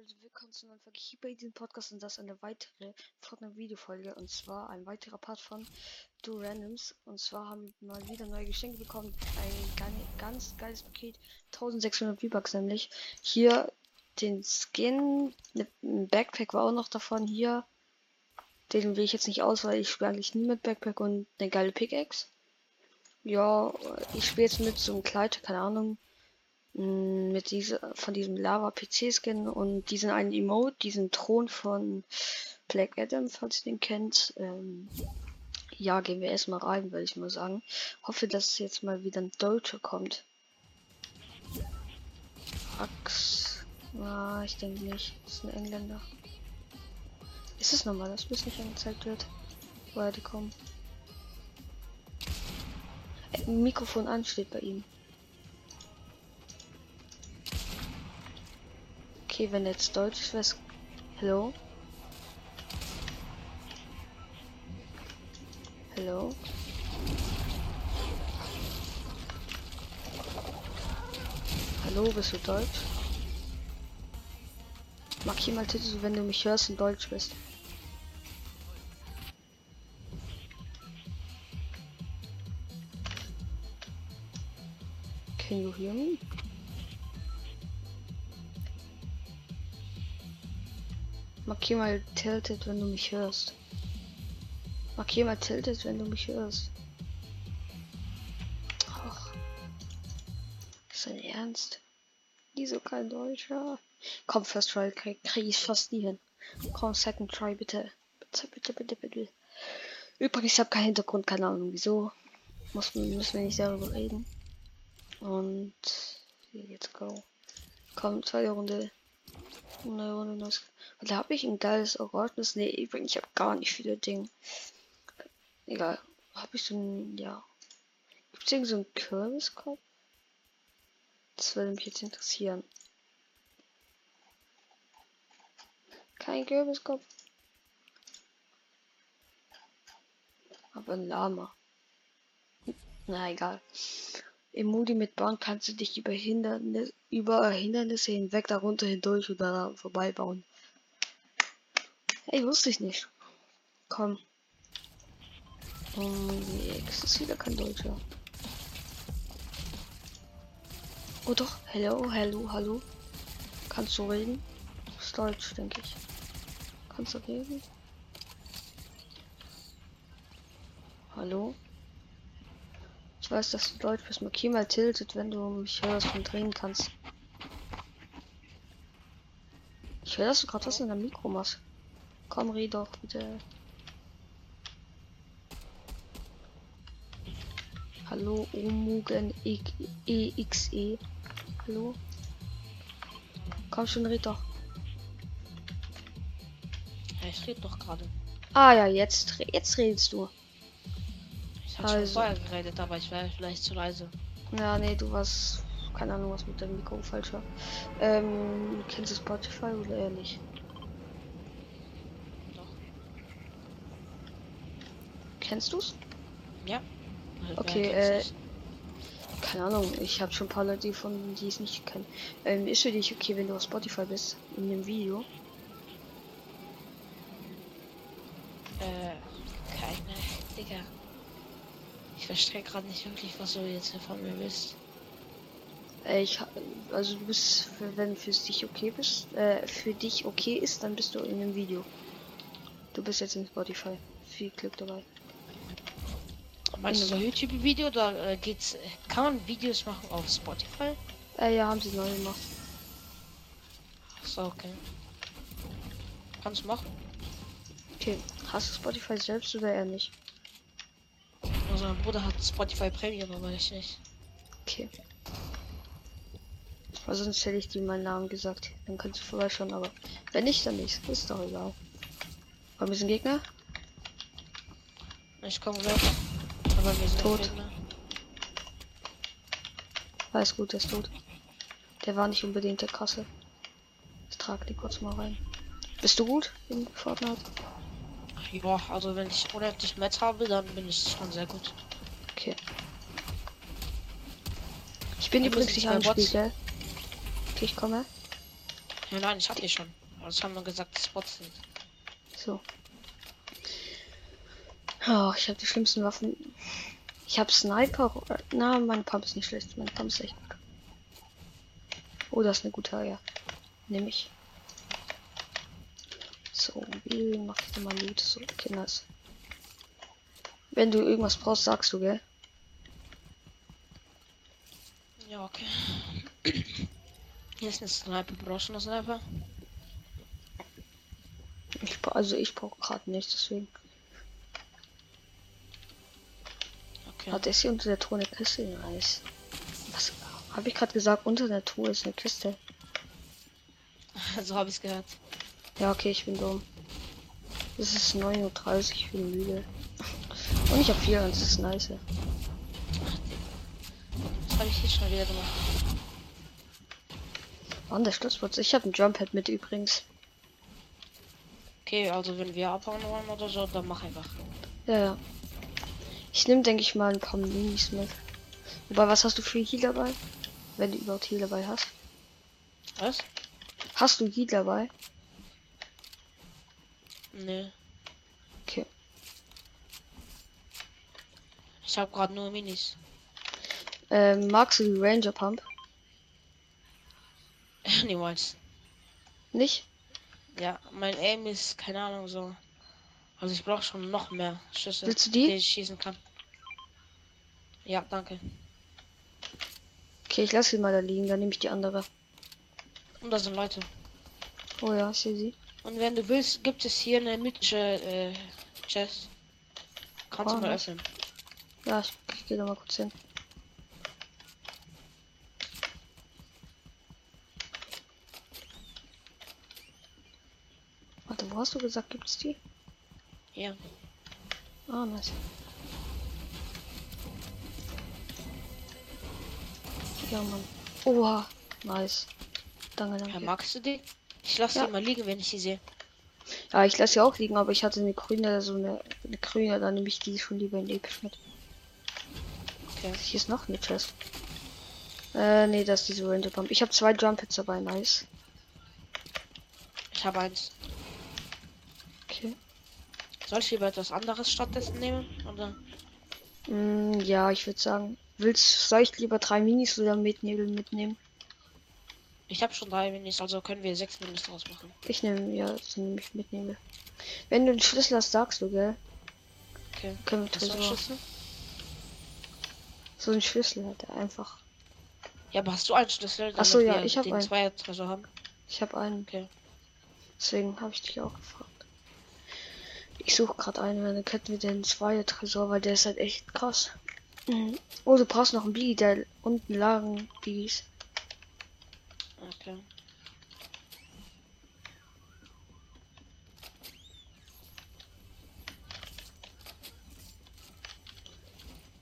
Leute, willkommen zu neuen Folge hier bei diesem Podcast und das eine weitere Fortnite Videofolge und zwar ein weiterer Part von Do Randoms und zwar haben wir mal wieder neue Geschenke bekommen, ein ganz, geiles Paket, 1600 V-Bucks nämlich, hier den Skin mit einem Backpack war auch noch davon, hier, den will ich jetzt nicht aus, weil ich spiele eigentlich nie mit Backpack und eine geile Pickaxe. Ja, ich spiele jetzt mit so einem Kleid, keine Ahnung, mit dieser von diesem Lava PC Skin und diesen einen Emote, diesen Thron von Black Adam, falls ihr den kennt. Ähm, ja, gehen wir erstmal rein, würde ich mal sagen. Hoffe, dass jetzt mal wieder ein Deutscher kommt. Ax. Ah, ich denke nicht. Das ist ein Engländer. Ist es normal, dass bis nicht angezeigt wird, woher die kommen? Äh, Mikrofon an steht bei ihm. Okay, wenn jetzt Deutsch was. Hallo? Hallo? Hallo, bist du Deutsch? Markier mal Titel, wenn du mich hörst und Deutsch bist. Can you hear me? Markier mal tilted, wenn du mich hörst. Markier mal tilted, wenn du mich hörst. Ach. Ist dein Ernst? Wieso kein Deutscher? Komm, First Try krieg, krieg ich fast nie hin. Komm, Second Try, bitte. Bitte, bitte, bitte, bitte. Übrigens, ich habe keinen Hintergrund, keine Ahnung wieso. Muss, müssen wir nicht darüber reden. Und jetzt go. Komm, zweite Runde. Eine Runde neues. Da habe ich ein geiles Oranges. Ne, übrigens, ich habe gar nicht viele Dinge. Egal. Habe ich so ein. Ja. Gibt es so einen Kürbiskopf? Das würde mich jetzt interessieren. Kein Kürbiskopf. Aber ein Lama. Na egal. Im Moody mit Bahn kannst du dich über Hindernisse, über Hindernisse hinweg darunter hindurch oder daran vorbeibauen. Ey, wusste ich nicht. Komm. Oh, nee, es ist wieder kein Deutscher. Oh doch, hello, hello, hallo. Kannst du reden? Das ist Deutsch, denke ich. Kannst du reden? Hallo? Ich weiß, dass du Deutsch bist. Markier mal tiltet, wenn du mich hörst und drehen kannst. Ich höre, dass du gerade was in deinem Mikro machst. Komm, red doch bitte. Hallo, Omugen EXE. E. Hallo? Komm schon, red doch. Ja, ich rede doch gerade. Ah ja, jetzt, jetzt redest du. Ich habe also. schon vorher geredet, aber ich wäre vielleicht zu leise. Ja, nee, du warst. Keine Ahnung, was mit deinem Mikro falsch war. Ähm, kennst du Spotify oder ehrlich? Kennst du's? Ja. Okay, äh, keine Ahnung, ich habe schon ein paar Leute von die es nicht kennen. Ähm, ist für dich okay, wenn du auf Spotify bist in dem Video? Äh, keine, Digga. Ich verstehe gerade nicht wirklich, was du jetzt von mir willst. Äh, ich, also du bist, wenn für dich okay bist, äh, für dich okay ist, dann bist du in dem Video. Du bist jetzt in Spotify. Viel Glück dabei. Meinst du YouTube-Video oder äh, geht's? Kann man Videos machen auf Spotify? Äh, ja, haben sie neu gemacht. So, okay. Kannst du machen. Okay, hast du Spotify selbst oder eher nicht? Also mein Bruder hat Spotify Premium, aber ich nicht. Okay. Also sonst hätte ich dir meinen Namen gesagt. Dann kannst du vorbeischauen, aber wenn nicht, dann nicht. Ist doch egal. Aber wir sind Gegner? Ich komme weg. Aber wir sind tot. Alles gut, der ist tot. Der war nicht unbedingt der krasse. Ich trage die kurz mal rein. Bist du gut in Fortnite? Ja, also wenn ich unendlich Metz habe, dann bin ich schon sehr gut. Okay. Ich bin übrigens nicht angespielt, gell? Okay, ich komme. Ja, nein, ich hab die schon. Es haben nur gesagt, Spots sind. So. Oh, ich habe die schlimmsten Waffen. Ich habe Sniper. Na, mein Pump ist nicht schlecht. Mein Pump ist echt gut. Oh, das ist eine gute ja. Nehme ich. So, wie mache ich denn mal Loot? So, okay, nice. Wenn du irgendwas brauchst, sagst du, gell? Ja, okay. Hier ist ein Sniper. Brauchst du einen Sniper? Ich, also ich brauche gerade nicht, deswegen. Okay. Hat es hier unter der Truhe eine Kiste? Nice. Was habe ich gerade gesagt? Unter der Truhe ist eine Kiste. so habe ich es gehört. Ja, okay, ich bin dumm. Es ist 9.30 Uhr, ich bin müde. Und ich habe vier, das ist nice. Das habe ich hier schon wieder gemacht. Wann der Schlussplatz? Ich habe ein Jumppad mit übrigens. Okay, also wenn wir abhauen wollen oder so, dann mach einfach. Ja, ja. Ich nehme, denke ich mal, ein paar Minis mit. Wobei, was hast du für Heal dabei? Wenn du überhaupt Heal dabei hast. Was? Hast du Heal dabei? Nee. Okay. Ich habe gerade nur Minis. Ähm, magst du die Ranger Pump? Niemals. Nicht? Ja, mein Aim ist, keine Ahnung, so. Also ich brauche schon noch mehr Schüsse, Willst du die? ich schießen kann. Ja, danke. Okay, ich lasse sie mal da liegen, dann nehme ich die andere. Und da sind Leute. Oh ja, ich sehe sie. Und wenn du willst, gibt es hier eine mythische äh, Chest. Kannst Oh, du mal nice. öffnen. Ja, ich, ich gehe da mal kurz hin. Warte, wo hast du gesagt, gibt's die? Hier. Ah, nice. Ja, Mann. Oha, nice. Danke, Ja, danke. magst du die? Ich lasse Ja. mal liegen, wenn ich sie sehe. Ja, ich lasse sie auch liegen, aber ich hatte eine grüne, so eine, eine grüne, dann nehme ich die schon lieber in episch mit. Okay. Hier ist noch eine Chest. Äh, nee, das ist diese Ranger Pump. Ich habe zwei Jump Hits dabei, nice. Ich habe eins. Soll ich lieber etwas anderes stattdessen nehmen? Oder? Mm, ja, ich würde sagen, willst soll ich lieber drei Minis oder mit Nebel mitnehmen? Ich habe schon drei Minis, also können wir sechs Minis draus machen. Ich nehme, ja, so nehme ich mit Nebel. Wenn du den Schlüssel hast, sagst du, gell? Okay. Können wir Tresor. schützen? So ein Schlüssel hat er einfach. Ja, aber hast du einen Schlüssel? Ach so, damit ja, ich hab den einen. Zweier Tresor haben. Ich habe einen. Okay. Deswegen habe ich dich auch gefragt. Ich suche gerade einen, dann könnten wir den Zweier Tresor, weil der ist halt echt krass. Mhm. Oh, du brauchst noch einen Biggie, der unten lagen Biggies. Okay.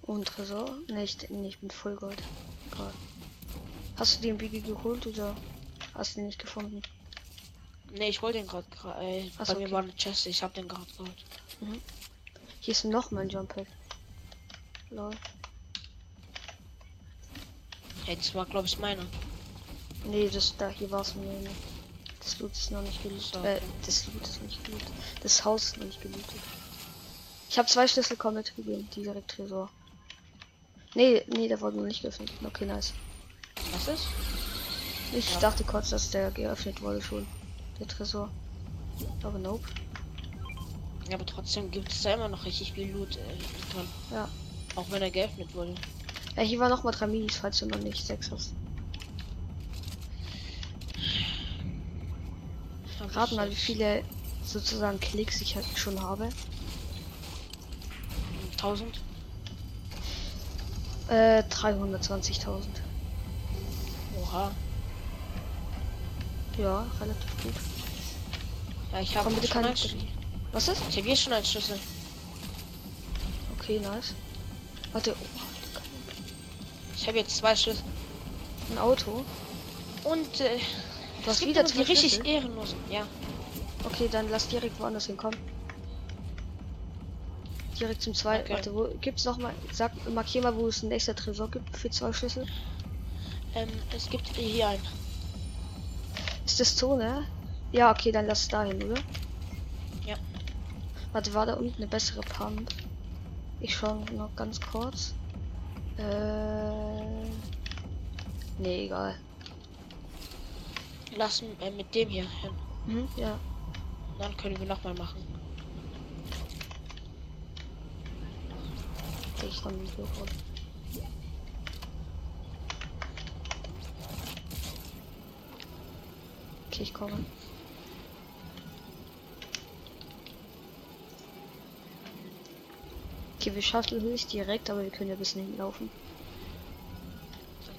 Und Tresor? Ne, ich, nee, ich bin voll Gold. Hast du den Biggie geholt oder hast du ihn nicht gefunden? Nee, ich wollte den gerade. Äh, Ach bei mir okay. war eine Chest, ich habe den gerade geholt. Hier ist noch mein Jump Pad. Lol. Hey, das war glaube ich meiner. Nee, das da hier war es mir nicht. Das Loot ist noch nicht gelootet. So, Äh, okay. das Loot ist nicht gelootet. Das Haus ist noch nicht gelootet. Ich habe zwei Schlüssel komplett gegeben, direkt Tresor. Nee, nee, der wurde noch nicht geöffnet. Okay, nice. Was ist? Ich Ja. dachte kurz, dass der geöffnet wurde schon. Der Tresor. Aber nope. Ja, aber trotzdem gibt es da immer noch richtig viel Loot. Äh. Ja. Auch wenn er geöffnet wurde. Ja, hier war noch mal drei Minis, falls du noch nicht sechs hast. Hab Rat ich mal, wie viele sozusagen Klicks ich halt schon habe. 1000? Äh, 320.000. Oha. Ja, relativ gut. Ja, ich habe bitte schon keine einen Schlüssel. Was ist? Ich habe hier schon einen Schlüssel. Okay, nice. Warte, Ich habe jetzt zwei Schlüssel. ein Auto. Und äh, Du hast wieder zwei richtig Schlüssel. ehrenlosen. Ja. Okay, dann lass direkt woanders hinkommen. Direkt zum zweiten. Okay. Warte, wo gibt's noch mal? Sag, markier mal, wo es ein nächster Tresor gibt für zwei Schlüssel. Ähm, es gibt hier einen. Ist Ist das Zone? Ja, okay, dann lass es dahin, oder? Ja. Warte, war da unten eine bessere Pump? Ich schau noch ganz kurz. Äh. Nee, egal. Lass äh, mit dem hier hin. Mhm, ja. Dann können wir nochmal machen. Ich komm nicht hoch. Okay, ich komme. Okay, wir schaffen es nicht direkt, aber wir können ja ein bisschen hinlaufen.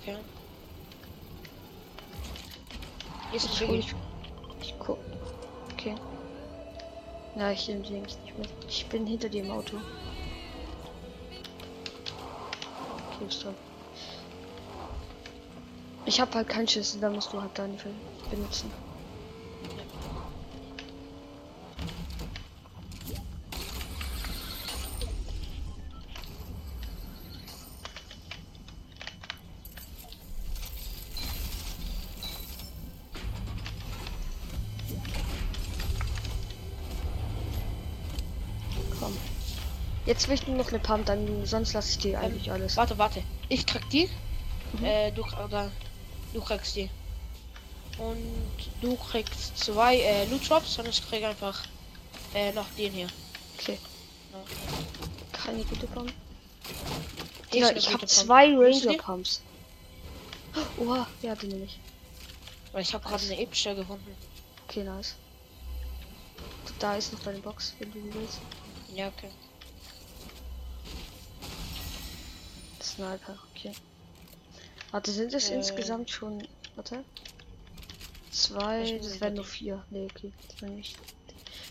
Okay. Hier ist Ich, ich, ich guck. Okay. Na, ich nehme den nicht mit. Ich bin hinter dem Auto. Okay, dran. Ich habe halt keinen Schlüssel, da musst du halt deine benutzen. Jetzt will ich nur noch eine Pump, dann sonst lasse ich dir eigentlich alles. Warte, warte. Ich krieg die. Mhm. Äh, du, oder, du kriegst die. Und du kriegst zwei äh, Loot Drops und ich krieg einfach äh, noch den hier. Okay. Ja. Keine gute Pump. Hier Ja, ich habe zwei Ranger die? Pumps. Oha, ja, die nehme ich. Weil ich habe gerade eine epische gefunden. Okay, nice. Da ist noch deine Box, wenn du die willst. Ja, okay. Sniper, okay. Warte, sind es Äh. insgesamt schon. Warte. Zwei, das werden nur vier. Nee, okay. Das werden nicht.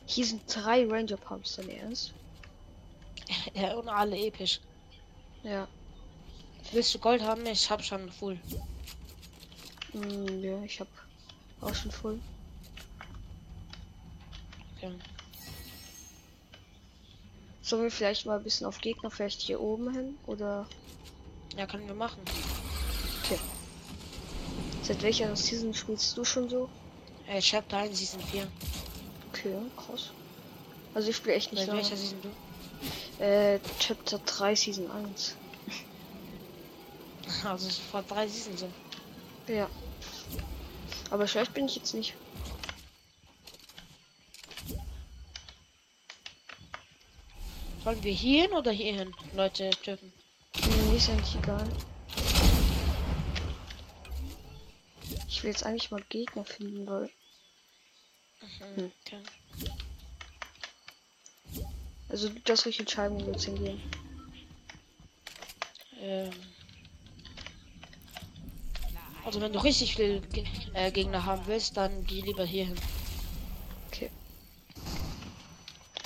Hier sind drei Ranger Pumps, dein Ernst? Ja, und alle episch. Ja. Willst du Gold haben? Ich hab schon full. Mm, ja, ich hab auch schon voll. Okay. Sollen wir vielleicht mal ein bisschen auf Gegner, vielleicht hier oben hin? Oder Ja, können wir machen. seit welcher Season spielst du schon so? Äh, Chapter 1 Season 4. Okay, krass. Also ich spiele echt nicht Seit welcher Season du? Äh, Chapter 3 Season 1. Also vor drei Seasons so. Ja. Aber schlecht bin ich jetzt nicht. Wollen wir hier hin oder hier hin? Leute töten. Mir ist eigentlich egal. Ich will jetzt eigentlich mal Gegner finden, weil. Mhm. Hm. Okay. Also das will ich entscheiden, wo wir jetzt hingehen. Ähm. Also wenn du richtig viel Ge äh, Gegner haben willst, dann geh lieber hier hin.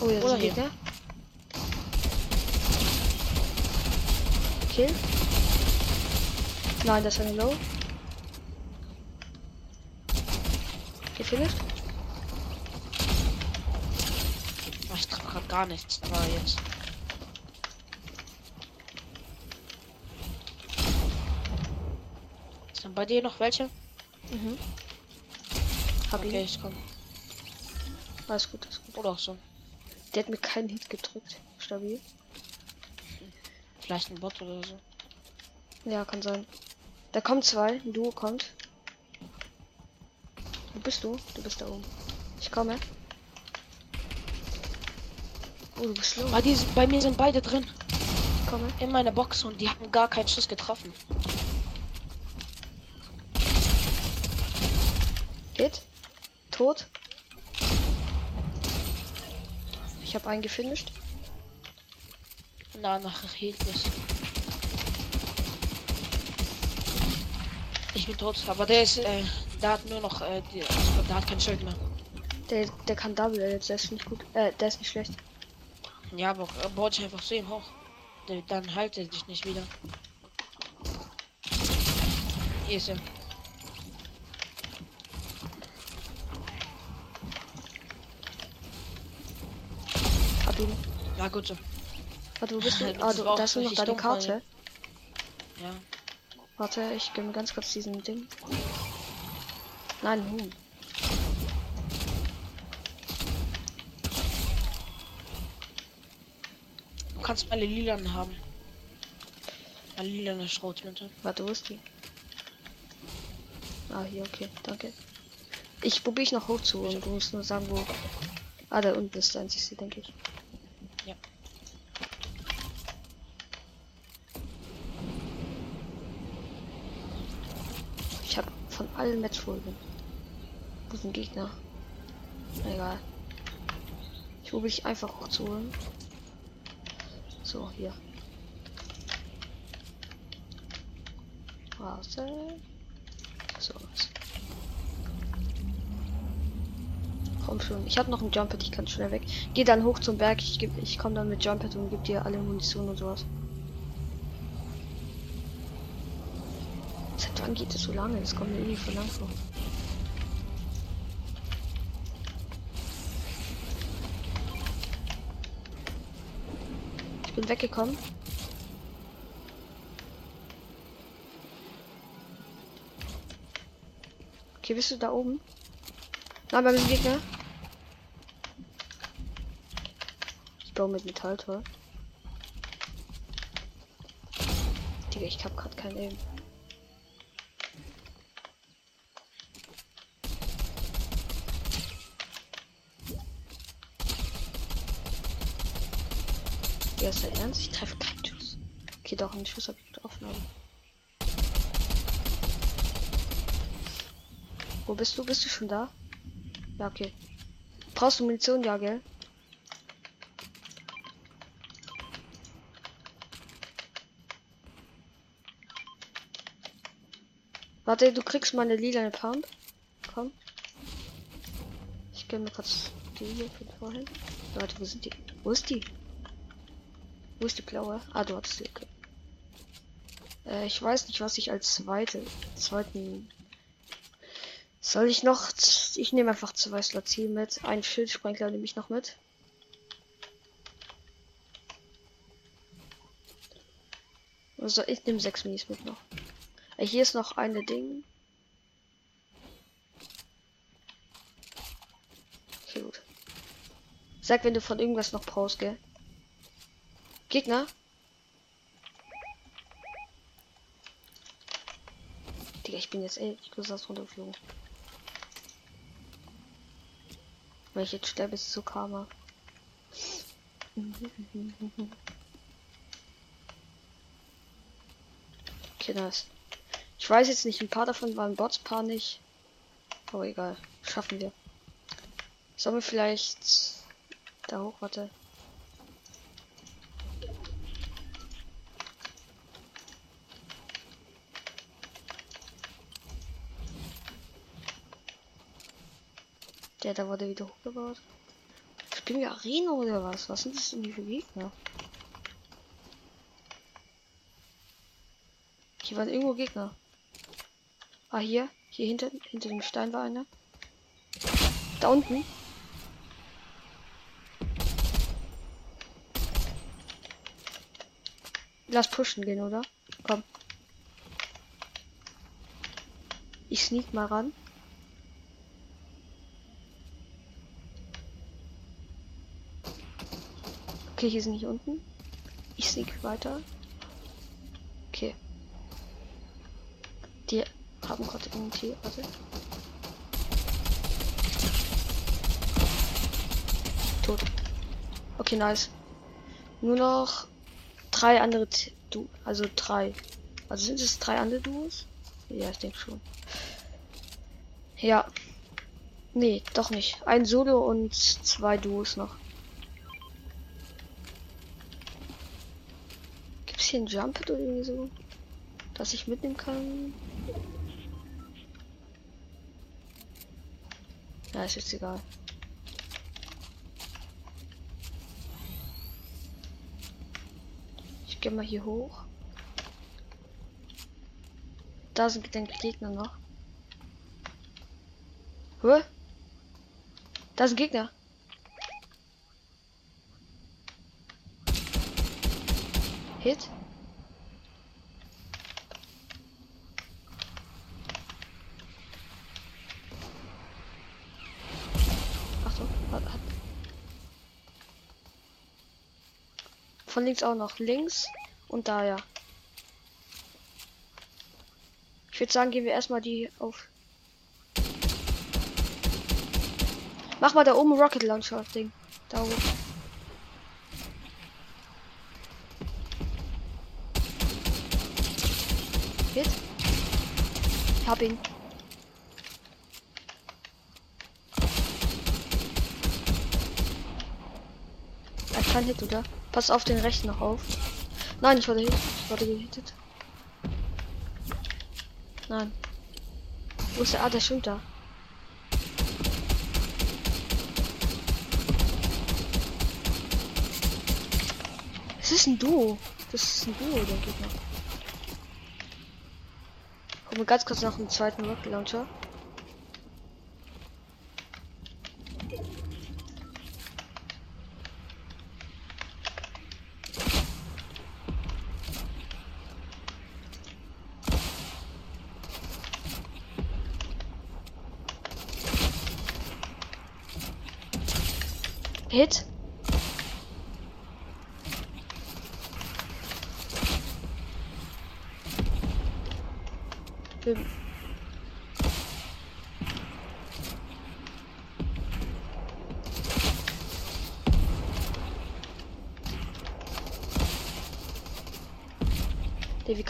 Oh ja, Oder hier. Gegner. Kill. Nein, das ist eine Low. Gefinisht? Ach, ich treffe gerade gar nichts. Aber jetzt. Sind bei dir noch welche? Mhm. Hab Okay, ihn. ich komm. Alles gut, alles gut. Oder auch so. Der hat mir keinen Hit gedrückt. Stabil. Vielleicht ein Bot oder so. Ja, kann sein. Da kommen zwei. Ein Duo kommt. Wo bist du? Du bist da oben. Ich komme. Oh, du bist low. Bei, die, bei mir sind beide drin. Ich komme. In meiner Box und die haben gar keinen Schuss getroffen. Hit. Tot. Ich habe einen gefinisht. Na, nach hielt es. Ich bin tot, aber der ist, äh, der hat nur noch, äh, die, also, der hat kein Schild mehr. Der, der kann Double jetzt. Der ist nicht gut. Äh, der ist nicht schlecht. Ja, aber äh, baut sich einfach so hoch. Der, dann heilt er dich nicht wieder. Hier ist er. Hab ihn. Na gut so. Warte, wo bist du? Halt, ah, du, da ist noch deine Karte. Ja. Warte, ich gebe mir ganz kurz diesen Ding. Nein, Huhn. Du kannst meine Lilanen haben. Meine lilane Schrotflinte. Warte, wo ist die? Ah, hier, okay, danke. Ich probiere ich noch hoch zu und du musst nur sagen, wo. Ah, da unten ist der einzige, denke ich. Allen Matchfolgen. Wo sind Gegner? Egal. Ich probiere ich einfach hochzuholen. So, hier. Warte. So. Komm schon. Ich habe noch einen Jumpet, ich kann schnell weg. Geh dann hoch zum Berg. Ich, ich komme dann mit Jumpet und gebe dir alle Munition und sowas. Seit wann geht es so lange? Das kommt irgendwie voll lang vor. Ich bin weggekommen. Okay, bist du da oben? Nein, beim Gegner. Ich baue mit Metall, toll. Digga, ich hab grad kein Aim. Ist der Ernst? Ich treffe keinen Schuss. Okay, doch, einen Schuss habe ich getroffen. Aber... Wo bist du? Bist du schon da? Ja, okay. Brauchst du Munition? Ja, gell? Warte, du kriegst meine lila Pump. Komm. Ich gönn mir kurz die hier für vorhin. Leute, wo sind die? Wo ist die? Wo ist die blaue? Ah, du hattest sie. Äh, ich weiß nicht, was ich als zweite, zweiten. Soll ich noch? Ich nehme einfach zwei Slots hier mit. Ein Schildsprengler nehme ich noch mit. Also ich nehme sechs Minis mit noch. Äh, hier ist noch eine Ding. Okay, gut. Sag, wenn du von irgendwas noch brauchst, gell? Gegner? Digga, ich bin jetzt echt groß runtergeflogen. Wenn ich jetzt sterbe, ist so Karma. Okay, nice. Ich weiß jetzt nicht, ein paar davon waren Bots, paar nicht. Aber egal. Schaffen wir. Sollen wir vielleicht da hoch, warte. Der da wurde wieder hochgebaut. Spielen wir Arena oder was? Was sind das denn die für Gegner? Hier waren irgendwo Gegner. Ah, hier. Hier hinter, hinter dem Stein war einer. Da unten. Lass pushen gehen, oder? Komm. Ich sneak mal ran. Okay, hier sind nicht unten. Ich sneak weiter. Okay. Die haben gerade irgendwie. Warte. Tot. Okay, nice. Nur noch drei andere du also drei. Also sind es drei andere Duos? Ja, ich denke schon. Ja. Nee, doch nicht. Ein Solo und zwei Duos noch. Ein Jumpet oder irgendwie so? Dass ich mitnehmen kann? Ja, ist jetzt egal. Ich gehe mal hier hoch. Da sind den Gegner noch. Hä? Da sind Gegner. Hit. Achtung, hat, hat. Von links auch noch. Links und da, ja. Ich würde sagen, gehen wir erstmal die auf. Mach mal da oben Rocket Launcher Ding. Da oben. Hit. Hab ihn. Er kann Hit, oder? Pass auf den rechten noch auf. Nein, ich wurde. Ich wurde gehittet. Nein. Wo ist der? Ah, der schwimmt da. Es ist ein Duo. Das ist ein Duo, der Gegner. Guck mal ganz kurz nach dem zweiten Rocket Launcher.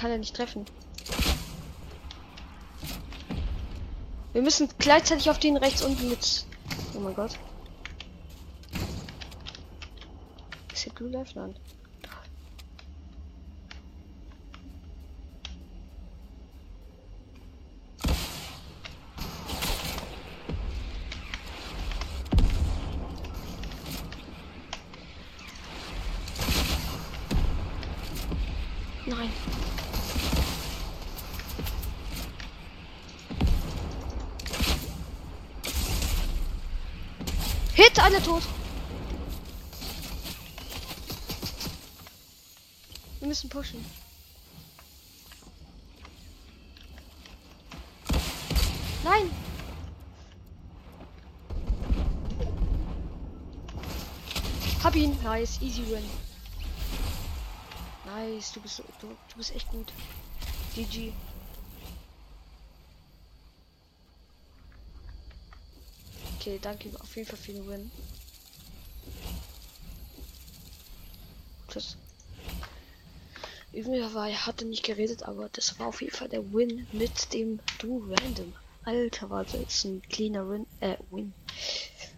Kann er nicht treffen? Wir müssen gleichzeitig auf den rechts unten mit. Oh mein Gott. Ist hier Blue Life? Nein. Alle tot. Wir müssen pushen. Nein. Hab ihn. Nice. Easy win. Nice. Du bist, du, du bist echt gut. GG. Okay, danke auf jeden Fall für den Win. Tschüss. Irgendwie war, er hatte nicht geredet, aber das war auf jeden Fall der Win mit dem Du Random. Alter, war das jetzt ein cleaner Win, äh, Win.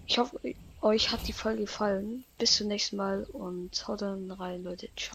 Ich hoffe, euch hat die Folge gefallen. Bis zum nächsten Mal und haut dann rein, Leute. Ciao.